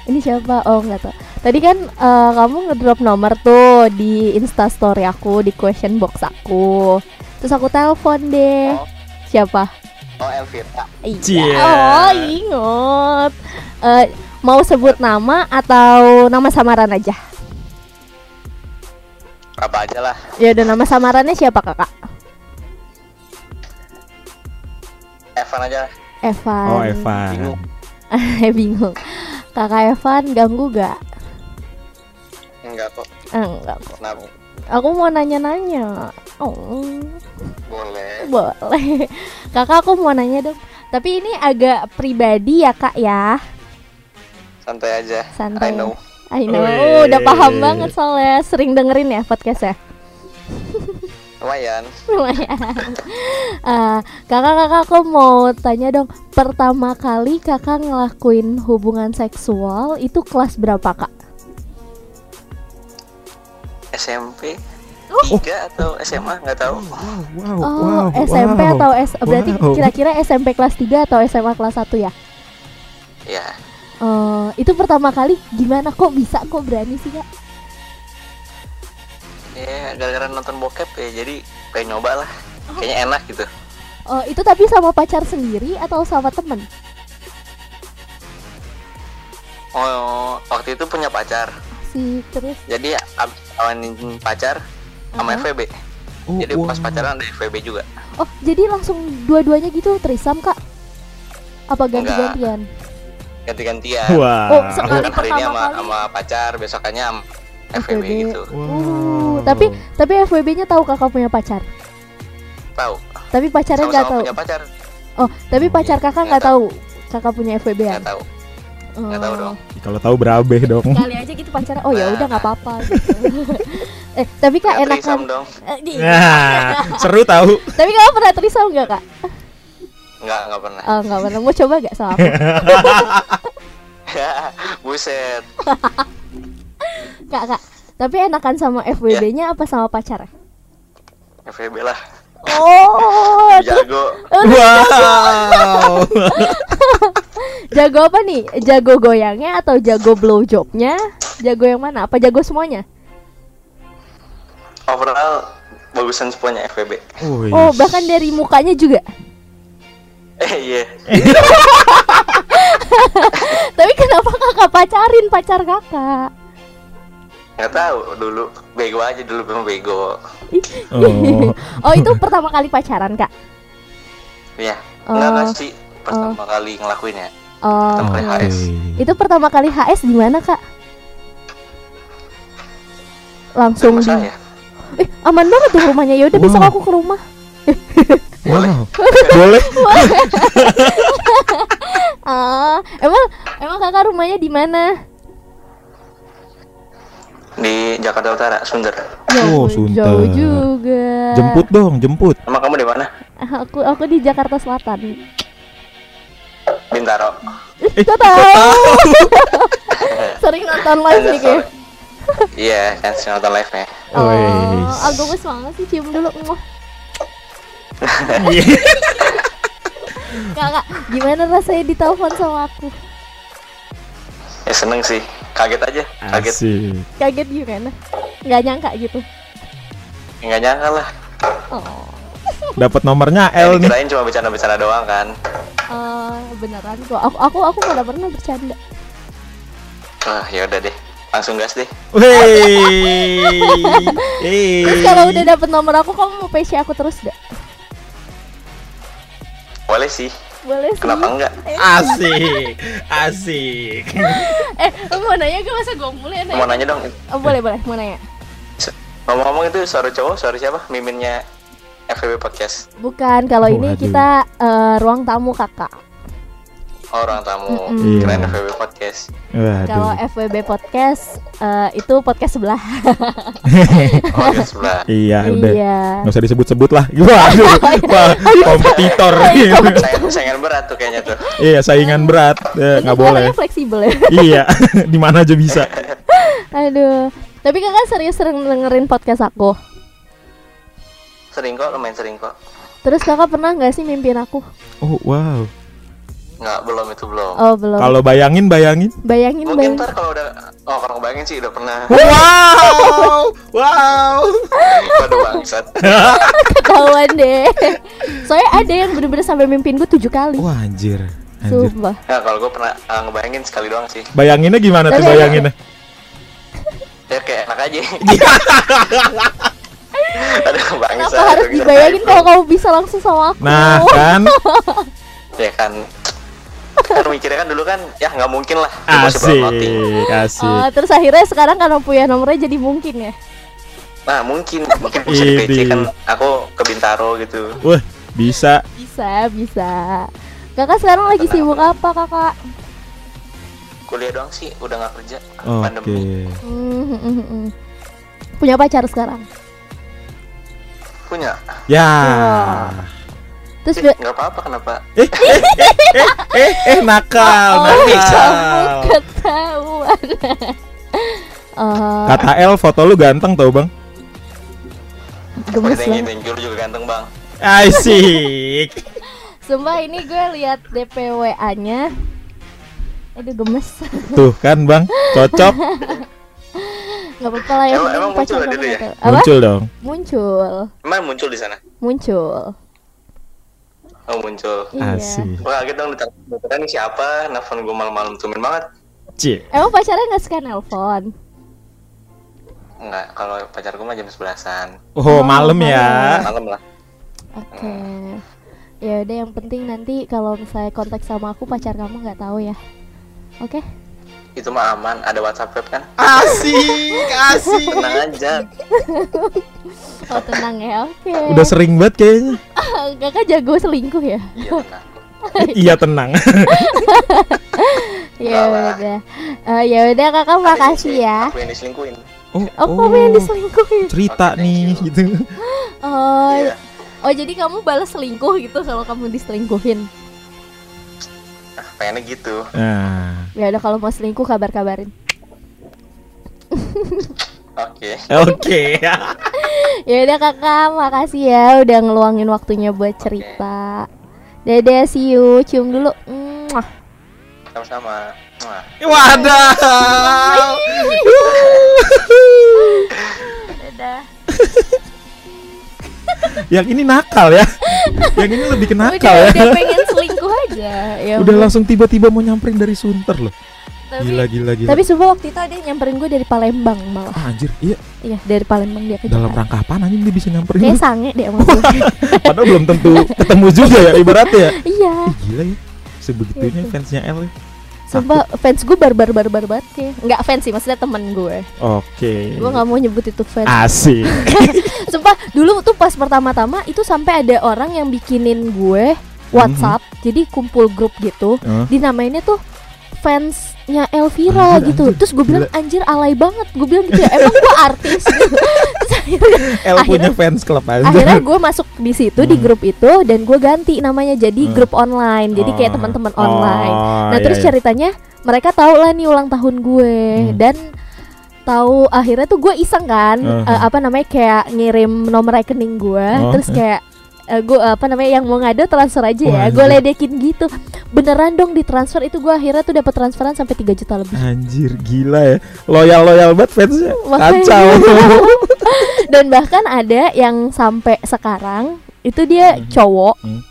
Speaker 2: Ini siapa? Oh nggak tahu. Tadi kan eh, kamu ngedrop nomor tuh di Instastory aku, di question box aku. Terus aku telepon deh.
Speaker 4: Oh.
Speaker 2: Siapa?
Speaker 4: Oh, Elvira.
Speaker 2: Iya. Oh inget. Eh, mau sebut nama atau nama samaran aja?
Speaker 4: Apa aja lah.
Speaker 2: Ya udah nama samarannya siapa kakak?
Speaker 4: Evan aja.
Speaker 2: Evan.
Speaker 1: Oh, Evan.
Speaker 4: Bingung.
Speaker 2: Eh bingung. Kakak Evan ganggu gak?
Speaker 4: Enggak kok.
Speaker 2: Enggak kok.
Speaker 4: Kenapa?
Speaker 2: Aku mau nanya-nanya. Oh,
Speaker 4: Boleh.
Speaker 2: boleh. Kakak aku mau nanya dong. Tapi ini agak pribadi ya kak ya.
Speaker 4: Santai aja.
Speaker 2: Santai.
Speaker 4: I know.
Speaker 2: I know.
Speaker 1: Wih.
Speaker 2: Udah paham banget soalnya sering dengerin ya podcastnya.
Speaker 4: Lumayan.
Speaker 2: Lumayan. Eh, kakak-kakak aku mau tanya dong. Pertama kali kakak ngelakuin hubungan seksual itu kelas berapa kak?
Speaker 4: SMP
Speaker 2: Oh.
Speaker 4: tiga atau SMA nggak tahu.
Speaker 1: Wow, wow,
Speaker 2: Oh,
Speaker 1: wow,
Speaker 2: SMP
Speaker 1: wow.
Speaker 2: atau S berarti
Speaker 1: Wow.
Speaker 2: kira-kira SMP kelas 3 atau SMA kelas 1 ya?
Speaker 4: Ya.
Speaker 2: Eh, itu pertama kali gimana kok bisa kok berani sih kak?
Speaker 4: Ya gara-gara nonton bokep ya jadi pengen nyoba lah. Kayaknya enak gitu.
Speaker 2: Oh, itu tapi sama pacar sendiri atau sama temen?
Speaker 4: Oh waktu itu punya pacar.
Speaker 2: Si terus
Speaker 4: Jadi abis pacar sama
Speaker 2: Aha.
Speaker 4: FVB.
Speaker 1: Oh,
Speaker 4: Jadi pas
Speaker 1: wow.
Speaker 4: pacaran ada FVB juga.
Speaker 2: Oh, jadi langsung dua-duanya gitu trisam kak? Apa ganti-gantian?
Speaker 4: Ganti-gantian.
Speaker 1: Wah.
Speaker 2: Oh, sekali
Speaker 4: hari ini
Speaker 2: pertama
Speaker 4: sama,
Speaker 2: kali.
Speaker 4: sama pacar, besokannya sama FVB
Speaker 2: FVB.
Speaker 4: gitu.
Speaker 2: Uh, tapi tapi FWB-nya tahu kakak punya pacar.
Speaker 4: Tahu.
Speaker 2: Tapi pacarnya nggak tahu.
Speaker 4: punya pacar.
Speaker 2: Oh, tapi pacar kakak
Speaker 4: Nggak
Speaker 2: tahu kakak punya FWB ya?
Speaker 4: Nggak tahu. Nggak tahu dong.
Speaker 1: Kalau tahu berabe dong.
Speaker 2: Kali aja gitu pacarnya. Oh ya
Speaker 4: Nah.
Speaker 2: udah nggak apa-apa. Gitu. eh, tapi kak. Eh, di-
Speaker 1: Nah, seru tahu.
Speaker 2: Tapi kakak pernah trisam nggak kak?
Speaker 4: Nggak, nggak pernah.
Speaker 2: Oh nggak pernah. Mau coba nggak sama aku?
Speaker 4: Buset.
Speaker 2: kak kak. Tapi enakan sama FWB-nya apa sama pacar?
Speaker 4: FVB lah.
Speaker 2: Oh,
Speaker 4: Jago.
Speaker 1: Wow.
Speaker 2: jago apa nih? Jago goyangnya atau jago blowjobnya? Jago yang mana? Apa jago semuanya?
Speaker 3: Overall bagusan semuanya FVB.
Speaker 1: Wih.
Speaker 2: Oh, bahkan dari mukanya juga.
Speaker 3: Eh iya.
Speaker 2: Tapi kenapa kakak pacarin pacar kakak?
Speaker 3: Nggak tahu dulu bego aja dulu memang bego.
Speaker 1: Oh.
Speaker 2: oh, itu pertama kali pacaran kak?
Speaker 3: Iya.
Speaker 2: Oh.
Speaker 3: Enggak nggak sih pertama kali ngelakuinnya.
Speaker 2: Oh,
Speaker 3: Pertama kali
Speaker 1: Oke.
Speaker 3: HS.
Speaker 2: itu pertama kali HS di mana kak? Langsung
Speaker 3: Sama
Speaker 2: di.
Speaker 3: saya.
Speaker 2: Eh, aman banget tuh rumahnya. Ya udah besok
Speaker 1: Wow.
Speaker 2: aku ke rumah.
Speaker 1: Wow. Boleh.
Speaker 2: Ah, emang emang kakak rumahnya di mana?
Speaker 3: Di Jakarta Utara.
Speaker 1: Oh,
Speaker 2: Jauh,
Speaker 1: Sunter.
Speaker 2: jauh juga.
Speaker 1: Jemput dong, jemput.
Speaker 3: Emang kamu di mana?
Speaker 2: Aku aku di Jakarta Selatan.
Speaker 3: Bintaro.
Speaker 2: Ih, Kok tahu? Sering nonton live nih kayak.
Speaker 3: Iya, kan sih nonton live-nya.
Speaker 2: Oh,
Speaker 1: Wes.
Speaker 2: aku gemes banget sih cium dulu.
Speaker 1: Iya.
Speaker 2: Kakak, gimana rasanya ditelepon sama aku?
Speaker 3: Ya seneng sih. Kaget aja, kaget.
Speaker 1: Asik.
Speaker 2: Kaget gimana? Nggak nyangka gitu.
Speaker 3: Nggak nyangka lah.
Speaker 2: Oh,
Speaker 1: Dapat nomornya
Speaker 3: Ya,
Speaker 1: L nih.
Speaker 3: kirain cuma bercanda-bercanda doang kan.
Speaker 2: eh, beneran kok. Aku aku aku nggak pernah bercanda.
Speaker 3: Wah, ya udah deh. Langsung gas deh.
Speaker 1: Wey.
Speaker 2: Terus kalau udah dapet nomor aku, kamu mau PC aku terus gak?
Speaker 3: Boleh sih.
Speaker 2: Boleh sih.
Speaker 3: Kenapa enggak?
Speaker 1: Asik. Asik.
Speaker 2: Eh, mau nanya gue masa gue mulai nanya?
Speaker 3: Mau nanya dong.
Speaker 2: Oh, boleh boleh, mau nanya.
Speaker 3: Ngomong-ngomong itu suara cowok, suara siapa? Miminnya FVB Podcast.
Speaker 2: Bukan, kalau ini kita eh, ruang tamu kakak.
Speaker 3: Oh, orang tamu.
Speaker 2: Mm-mm.
Speaker 3: Keren
Speaker 1: Iya.
Speaker 3: FVB Podcast.
Speaker 2: Kalau. FWB podcast eh, itu podcast sebelah.
Speaker 3: Oh, di sebelah.
Speaker 1: Iya, udah.
Speaker 2: iya.
Speaker 1: Nggak usah disebut-sebut lah. Waduh. Wah, kompetitor.
Speaker 3: Saingan, saingan berat tuh kayaknya tuh.
Speaker 1: iya, saingan berat. Eh, Nggak boleh.
Speaker 2: fleksibel ya.
Speaker 1: Iya, di mana aja bisa.
Speaker 2: Aduh. Tapi kakak serius sering dengerin podcast aku.
Speaker 3: Sering kok, lumayan sering kok.
Speaker 2: Terus kakak pernah nggak sih mimpin aku?
Speaker 1: Oh, wow.
Speaker 3: Nggak, belum itu belum.
Speaker 2: Oh belum.
Speaker 1: Kalau bayangin, bayangin.
Speaker 2: Bayangin
Speaker 3: Mungkin
Speaker 2: bayangin.
Speaker 3: ntar kalau udah, oh kalau bayangin sih udah pernah.
Speaker 1: Wow. Wow.
Speaker 3: Waduh bangsat.
Speaker 2: Ketahuan deh. Soalnya ada yang bener-bener sampai mimpin gue tujuh kali.
Speaker 1: Wah, anjir. Anjir.
Speaker 2: Sumpah.
Speaker 3: Nah kalau gue pernah uh, ngebayangin sekali doang sih.
Speaker 1: Bayanginnya gimana tuh bayanginnya?
Speaker 3: Ya kayak enak aja. Aduh.
Speaker 2: Kenapa harus dibayangin kalau kamu bisa langsung sama aku?
Speaker 1: Nah, kan
Speaker 3: Ya kan. Kan mikirnya kan dulu kan ya nggak mungkin lah.
Speaker 1: Asik, asik.
Speaker 2: Oh, terus akhirnya sekarang karena punya nomornya jadi mungkin ya.
Speaker 3: Nah mungkin mungkin bisa di PC kan aku ke Bintaro gitu.
Speaker 1: Wah, bisa.
Speaker 2: Bisa, bisa. Kakak sekarang lagi
Speaker 3: Tenang,
Speaker 2: sibuk apa, Kakak?
Speaker 3: Kuliah doang sih udah nggak kerja.
Speaker 1: Oke.
Speaker 3: Pandemi.
Speaker 2: Hmm, hmm, hmm, hmm. Punya pacar sekarang.
Speaker 3: Punya.
Speaker 1: Ya.
Speaker 2: Terus
Speaker 3: Eh, nggak apa-apa kenapa?
Speaker 1: Eh, eh nakal,
Speaker 2: Oh, kamu
Speaker 1: nakal.
Speaker 2: ketahuan. Eh,
Speaker 1: Kata L foto lu ganteng tau bang
Speaker 2: gemes banget.
Speaker 3: thank you juga ganteng bang.
Speaker 1: Asik
Speaker 2: Sumpah ini gue lihat DPWA-nya. Aduh gemes.
Speaker 1: Tuh kan bang Cocok
Speaker 2: Gak apa-apa lah ya.
Speaker 3: Emang- emang muncul
Speaker 2: kamu
Speaker 3: dulu ya?
Speaker 2: nggak?
Speaker 1: Muncul dong
Speaker 2: Muncul.
Speaker 3: Emang muncul di sana?
Speaker 2: Muncul.
Speaker 3: Oh muncul.
Speaker 2: Iya.
Speaker 1: Asik
Speaker 3: Wah kaget dong ditanya nih siapa? Nelfon gue malam-malam tumin banget.
Speaker 1: Cie
Speaker 2: Emang pacarnya nggak suka nelpon?
Speaker 3: Enggak, kalau pacar gue mah jam 11-an.
Speaker 1: Oh
Speaker 2: Oh,
Speaker 1: malam ya
Speaker 3: Malam lah.
Speaker 2: Oke. Ya udah yang penting nanti kalau misalnya kontak sama aku pacar kamu nggak tahu ya. Oke?
Speaker 3: Itu mah aman, ada WhatsApp web kan?
Speaker 1: Asik Asik
Speaker 3: Tenang aja.
Speaker 2: Oh tenang ya. Oke.
Speaker 1: Udah sering banget kayaknya
Speaker 2: Kakak jago selingkuh ya?
Speaker 3: Iya tenang.
Speaker 1: Iya tenang
Speaker 2: Ya udah. Eh, ya udah kakak makasih ya.
Speaker 3: Aku yang diselingkuhin.
Speaker 1: Oh,
Speaker 2: Oh, kamu yang diselingkuhin.
Speaker 1: Cerita
Speaker 3: Oke,
Speaker 1: nih gitu
Speaker 2: Oh,
Speaker 3: Iya.
Speaker 2: oh jadi kamu balas selingkuh gitu kalau kamu diselingkuhin.
Speaker 3: Nah, pengennya gitu.
Speaker 1: Nah
Speaker 2: Ya udah kalau mau selingkuh kabar-kabarin.
Speaker 3: Oke.
Speaker 1: Oke
Speaker 2: Ya udah kakak, makasih ya udah ngeluangin waktunya buat cerita. Dadah, see you. Cium dulu. Mwah.
Speaker 3: Sama-sama. Mwah.
Speaker 1: Wadah.
Speaker 2: Dadah.
Speaker 1: Yang ini nakal ya. Yang ini lebih ke nakal
Speaker 2: udah,
Speaker 1: ya.
Speaker 2: udah pengen Ya
Speaker 1: Udah langsung tiba-tiba mau nyamperin dari Sunter loh.
Speaker 2: Tapi,
Speaker 1: Gila gila gila.
Speaker 2: tapi sumpah waktu itu ada yang nyamperin gue dari Palembang malah.
Speaker 1: Ah, anjir, iya
Speaker 2: Iya dari Palembang dia ke
Speaker 1: dalam
Speaker 2: Jakarta.
Speaker 1: rangka apaan anjing dia bisa nyamperin
Speaker 2: Kayak sange deh emang.
Speaker 1: Padahal belum tentu ketemu juga ya ibaratnya ya.
Speaker 2: Iya.
Speaker 1: Ih, gila ya. Sebegitunya
Speaker 2: Gitu.
Speaker 1: fansnya L ya.
Speaker 2: Sumpah fans gue barbar barbar banget kayak. Enggak fans sih maksudnya temen gue.
Speaker 1: Oke.
Speaker 2: Gue nggak mau nyebut itu fans.
Speaker 1: Asik.
Speaker 2: Sumpah dulu tuh pas pertama-tama itu sampai ada orang yang bikinin gue WhatsApp. Jadi kumpul grup gitu.
Speaker 1: Hah?
Speaker 2: Dinamainnya tuh fansnya Elvira
Speaker 1: Anjir,
Speaker 2: gitu.
Speaker 1: anjir,
Speaker 2: Terus gue bilang anjir alay banget. Gue bilang gitu ya. Emang gue artis. akhirnya,
Speaker 1: punya fans club aja.
Speaker 2: akhirnya gue masuk di situ di
Speaker 1: Hmm.
Speaker 2: grup itu dan gue ganti namanya jadi
Speaker 1: Hmm.
Speaker 2: grup online. Jadi kayak
Speaker 1: Oh.
Speaker 2: teman-teman online.
Speaker 1: Oh,
Speaker 2: Nah
Speaker 1: iya,
Speaker 2: terus
Speaker 1: iya.
Speaker 2: ceritanya mereka tahu lah nih ulang tahun gue
Speaker 1: Hmm.
Speaker 2: dan tahu akhirnya tuh gue iseng kan
Speaker 1: Uh-huh.
Speaker 2: eh, apa namanya kayak ngirim nomor rekening gue
Speaker 1: Oh.
Speaker 2: terus kayak eh, gue apa namanya yang mau ngado transfer aja
Speaker 1: Wah,
Speaker 2: ya gue ledekin gitu beneran dong ditransfer itu gue akhirnya tuh dapat transferan sampai 3 juta lebih
Speaker 1: Anjir gila ya. Loyal loyal banget fansnya. Kacau.
Speaker 2: dan bahkan ada yang sampai sekarang itu dia
Speaker 1: Hmm.
Speaker 2: cowok
Speaker 1: Hmm.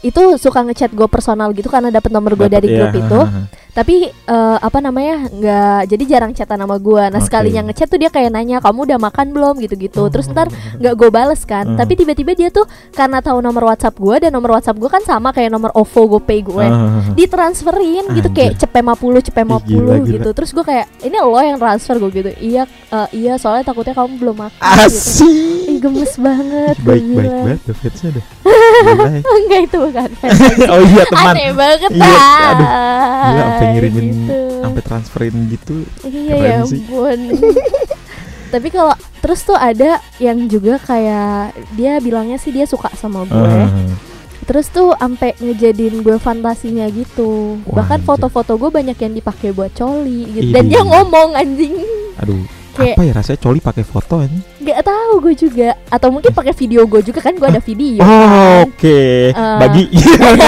Speaker 2: Itu suka ngechat gue personal gitu karena dapat nomor gue
Speaker 1: Dapet,
Speaker 2: dari
Speaker 1: iya,
Speaker 2: grup itu
Speaker 1: hahaha.
Speaker 2: tapi eh, apa namanya nggak jadi jarang chatan sama gue nah
Speaker 1: Oke.
Speaker 2: sekalinya ngechat tuh dia kayak nanya kamu udah makan belum gitu-gitu terus
Speaker 1: Oh.
Speaker 2: ntar nggak gue bales kan
Speaker 1: Hmm.
Speaker 2: tapi tiba-tiba dia tuh karena tahu nomor WhatsApp gue dan nomor WhatsApp gue kan sama kayak nomor OVO GoPay gue
Speaker 1: Hahaha.
Speaker 2: ditransferin gitu kayak cepet 50 cepet
Speaker 1: Ih,
Speaker 2: 50
Speaker 1: gila, gila.
Speaker 2: gitu terus gue kayak ini lo yang transfer gue gitu iya eh, iya soalnya takutnya kamu belum makan gitu.
Speaker 1: Asik.
Speaker 2: Ih gemes banget
Speaker 1: Baik baik banget tuh. Gila ya.
Speaker 2: Enggak itu fans
Speaker 1: oh iya teman.
Speaker 2: Aneh banget
Speaker 1: Iya,
Speaker 2: ah.
Speaker 1: aduh. Gila sampai ngirimin
Speaker 2: gitu.
Speaker 1: sampai transferin gitu.
Speaker 2: Iya ya ampun. Tapi kalau terus tuh ada yang juga kayak dia bilangnya sih dia suka sama gue.
Speaker 1: Hahaha.
Speaker 2: Terus tuh sampai ngejadiin gue fantasinya gitu.
Speaker 1: Wah,
Speaker 2: Bahkan foto-foto gue banyak yang dipakai buat coli gitu. Dan dia ngomong anjing.
Speaker 1: Aduh.
Speaker 2: Kayak-
Speaker 1: Apa ya rasanya coli pakai foto ini?
Speaker 2: Gak tahu gue juga. Atau mungkin pakai video gue juga kan gue ada video.
Speaker 1: Oh,
Speaker 2: kan.
Speaker 1: oke.
Speaker 2: Eh.
Speaker 1: Bagi.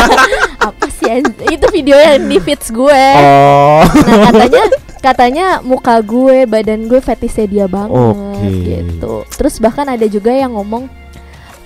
Speaker 2: Apa sih? Itu video yang di feeds gue.
Speaker 1: oh.
Speaker 2: Nah katanya katanya muka gue, badan gue fetisnya dia banget
Speaker 1: Oke.
Speaker 2: gitu. Terus bahkan ada juga yang ngomong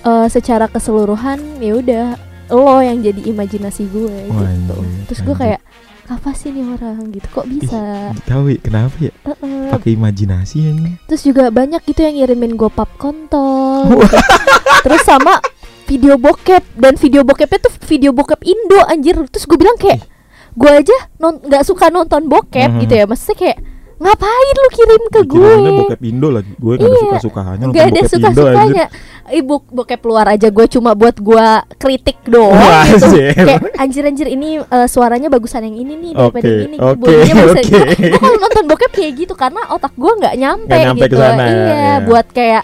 Speaker 2: eh, secara keseluruhan ya udah lo yang jadi imajinasi gue
Speaker 1: Wah,
Speaker 2: gitu.
Speaker 1: anjir,
Speaker 2: Terus gue kayak apa sih nih orang gitu kok bisa?
Speaker 1: Tahu ya kenapa ya?
Speaker 2: Heeh.
Speaker 1: Pakai imajinasi ini.
Speaker 2: Terus juga banyak gitu yang ngirimin gue pap kontol. gitu. Terus sama video bokep dan video bokepnya tuh video bokep Indo anjir. Terus gue bilang kayak gue aja non nggak suka nonton bokep
Speaker 1: Mhm.
Speaker 2: gitu ya. Maksudnya kayak ngapain lu kirim ke gue?
Speaker 1: Bokep Indo lagi. Gue ada
Speaker 2: Iya.
Speaker 1: suka-sukanya nonton
Speaker 2: Gak ada suka sukanya. Ibu bokep luar aja gue cuma buat gue kritik doang
Speaker 1: Wah,
Speaker 2: gitu.
Speaker 1: anjir.
Speaker 2: Kayak anjir anjir ini eh, suaranya bagusan yang ini nih daripada yang ini.
Speaker 1: oke, oke.
Speaker 2: Gue kalau nonton bokep kayak gitu karena otak gue nggak nyampe,
Speaker 1: nyampe
Speaker 2: gitu.
Speaker 1: ke sana,
Speaker 2: iya,
Speaker 1: iya.
Speaker 2: buat kayak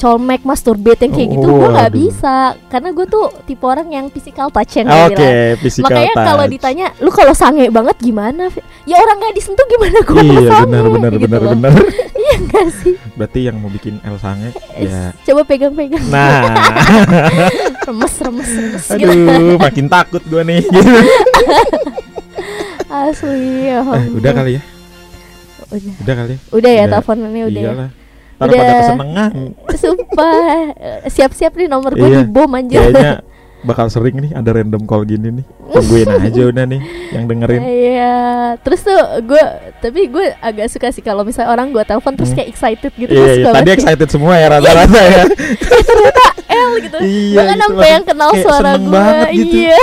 Speaker 2: colmek masturbate yang kayak gitu gue nggak bisa karena gue tuh tipe orang yang physical touch yang bilang.
Speaker 1: physical
Speaker 2: Makanya kalau ditanya lu kalau sange banget gimana? Ya orang nggak disentuh gimana gue
Speaker 1: Iya,
Speaker 2: sange
Speaker 1: benar benar
Speaker 2: gitu
Speaker 1: benar benar.
Speaker 2: Iya nggak sih?
Speaker 1: Berarti yang mau bikin El Sange ya.
Speaker 2: Coba pegang-pegang.
Speaker 1: Nah,
Speaker 2: remes remes remes gitu.
Speaker 1: aduh, makin takut gue nih.
Speaker 2: Asli ya.
Speaker 1: Eh, udah kali ya,
Speaker 2: Udah.
Speaker 1: udah kali ya.
Speaker 2: Udah ya
Speaker 1: Udah.
Speaker 2: teleponannya udah. ya.
Speaker 1: Ntar pada kesenengan.
Speaker 2: Sumpah siap-siap nih nomor gue
Speaker 1: Iya,
Speaker 2: dibom anjir.
Speaker 1: Kayaknya bakal sering nih ada random call gini nih. Tungguin aja udah nih yang dengerin.
Speaker 2: Iya, terus tuh gue tapi gue agak suka sih kalau misalnya orang gue telepon terus
Speaker 1: Hmm.
Speaker 2: kayak excited gitu
Speaker 1: Iya, iya, tadi excited semua ya rata-rata ya.
Speaker 2: Eh, ternyata L gitu.
Speaker 1: Iya,
Speaker 2: Bahkan
Speaker 1: gitu,
Speaker 2: sampai yang kenal suara gue.
Speaker 1: gitu.
Speaker 2: Iya.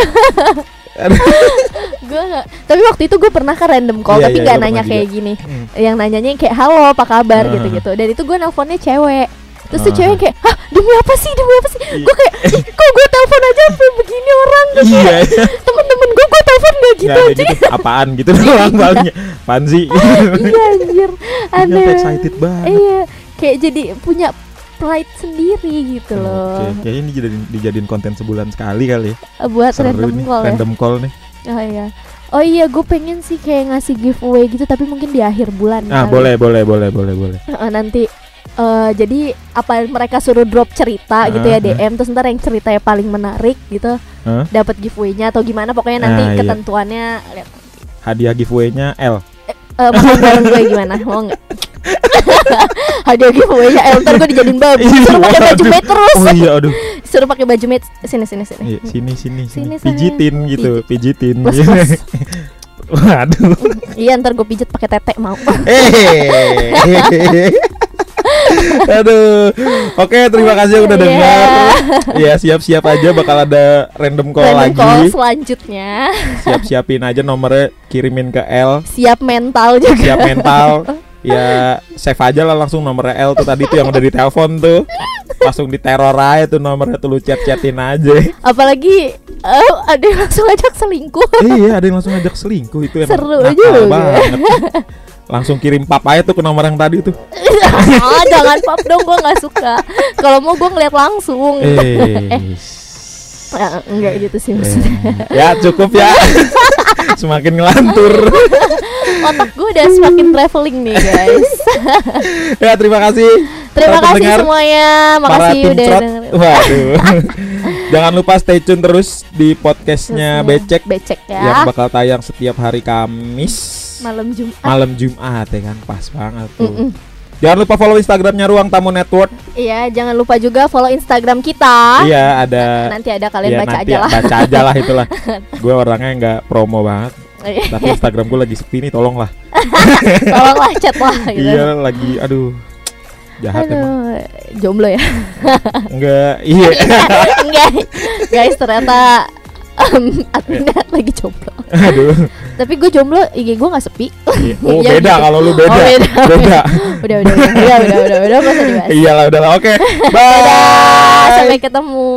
Speaker 2: Gue gak, tapi waktu itu gue pernah kan random call
Speaker 1: Iya,
Speaker 2: tapi
Speaker 1: iya,
Speaker 2: nggak
Speaker 1: gua
Speaker 2: nanya kayak
Speaker 1: juga.
Speaker 2: gini.
Speaker 1: Hmm.
Speaker 2: Yang nanyanya kayak halo apa kabar
Speaker 1: Ah.
Speaker 2: gitu-gitu. Dan itu gue nelponnya cewek. Terus tuh
Speaker 1: Ah.
Speaker 2: cewek kayak, "Hah, demi apa sih? Demi apa sih?"
Speaker 1: Iya.
Speaker 2: Gue kayak, "Ih, "Kok gue telepon aja sampai begini orang?" Gue
Speaker 1: Iya,
Speaker 2: kayak,
Speaker 1: iya.
Speaker 2: temen-temen gue gue telepon gak gitu aja.
Speaker 1: gitu. Apaan gitu doang palingnya. Apaan sih?
Speaker 2: iya anjir. Aneh.
Speaker 1: excited banget.
Speaker 2: Iya, kayak jadi punya pride sendiri gitu loh.
Speaker 1: Oke, kayaknya ini dijadiin, dijadiin konten sebulan sekali kali ya.
Speaker 2: Eh, Buat
Speaker 1: Seru
Speaker 2: random
Speaker 1: nih,
Speaker 2: call ya.
Speaker 1: random call nih.
Speaker 2: Oh iya. Oh iya, gue pengen sih kayak ngasih giveaway gitu, tapi mungkin di akhir bulan.
Speaker 1: Ah,
Speaker 2: kali.
Speaker 1: boleh, boleh, boleh, boleh, boleh.
Speaker 2: Eh, nanti eh jadi apa mereka suruh drop cerita gitu ya
Speaker 1: Ah,
Speaker 2: DM terus ntar yang ceritanya paling menarik gitu
Speaker 1: Hah?
Speaker 2: dapat giveaway-nya atau gimana pokoknya nanti
Speaker 1: iya.
Speaker 2: ketentuannya lihat
Speaker 1: hadiah giveaway-nya L.
Speaker 2: Eh, makan bareng gue gimana? Mau nggak? Hadiah giveaway-nya El, ntar gue dijadiin babi Suruh pakai baju maid terus
Speaker 1: Oh iya, aduh.
Speaker 2: Suruh pakai baju maid Sini, sini, sini
Speaker 1: Iya, sini sini
Speaker 2: Sini,
Speaker 1: sini. Pijitin gitu, pijitin.
Speaker 2: Plus, plus.
Speaker 1: Waduh.
Speaker 2: Iya, ntar gue pijet pakai tete mau
Speaker 1: Eh. Aduh. Oke, terima kasih udah
Speaker 2: Iya.
Speaker 1: dengar. Ya, siap-siap aja bakal ada random call
Speaker 2: Random
Speaker 1: lagi.
Speaker 2: call selanjutnya
Speaker 1: Siap-siapin aja nomornya kirimin ke L.
Speaker 2: Siap mental juga
Speaker 1: Siap mental. Ya, save aja lah langsung nomornya L tuh tadi tuh yang udah ditelepon tuh. Langsung diteror aja tuh nomornya tuh lu chat-chatin aja.
Speaker 2: Apalagi eh, ada yang langsung ajak selingkuh
Speaker 1: iya, ada yang langsung ngajak selingkuh itu emang
Speaker 2: Seru juga.
Speaker 1: banget. Langsung kirim pap aja tuh ke nomor yang tadi tuh.
Speaker 2: ah, Jangan pap dong, gue gak suka Kalau mau gue ngeliat langsung
Speaker 1: Eh.
Speaker 2: Ya, enggak gitu sih maksudnya
Speaker 1: Eh, ya cukup ya semakin ngelantur
Speaker 2: Otak gue udah semakin traveling nih guys.
Speaker 1: Ya terima kasih.
Speaker 2: Terima kasih
Speaker 1: pendengar,
Speaker 2: semuanya. Makasih udah
Speaker 1: trot.
Speaker 2: dengerin.
Speaker 1: Waduh. Jangan lupa stay tune terus di podcastnya becek.
Speaker 2: Becek ya.
Speaker 1: Yang bakal tayang setiap hari Kamis.
Speaker 2: Malam Jumat
Speaker 1: malam Jumat ya kan? Pas banget tuh.
Speaker 2: Mm-mm.
Speaker 1: jangan lupa follow Instagramnya Ruang Tamu Network.
Speaker 2: Iya jangan lupa juga follow Instagram kita.
Speaker 1: Iya ada
Speaker 2: Nanti ada kalian
Speaker 1: Iya,
Speaker 2: baca
Speaker 1: nanti
Speaker 2: aja lah.
Speaker 1: baca aja lah itulah. Gue orangnya nggak promo banget tapi Instagram gue lagi sepi nih tolonglah
Speaker 2: Tolonglah chat lah gitu
Speaker 1: iya lagi aduh jahat emang
Speaker 2: Aduh, jomblo ya
Speaker 1: enggak iya
Speaker 2: Enggak Guys ternyata um, adminnya lagi jomblo
Speaker 1: aduh
Speaker 2: Tapi gue jomblo IG gue gak sepi
Speaker 1: Iya. Oh
Speaker 2: Iya,
Speaker 1: beda
Speaker 2: gitu.
Speaker 1: kalau lu beda.
Speaker 2: Oh, beda.
Speaker 1: beda.
Speaker 2: Udah udah udah udah udah udah udah, udah,
Speaker 1: Iyalah udahlah. Oke. Bye.
Speaker 2: Dadah Sampai ketemu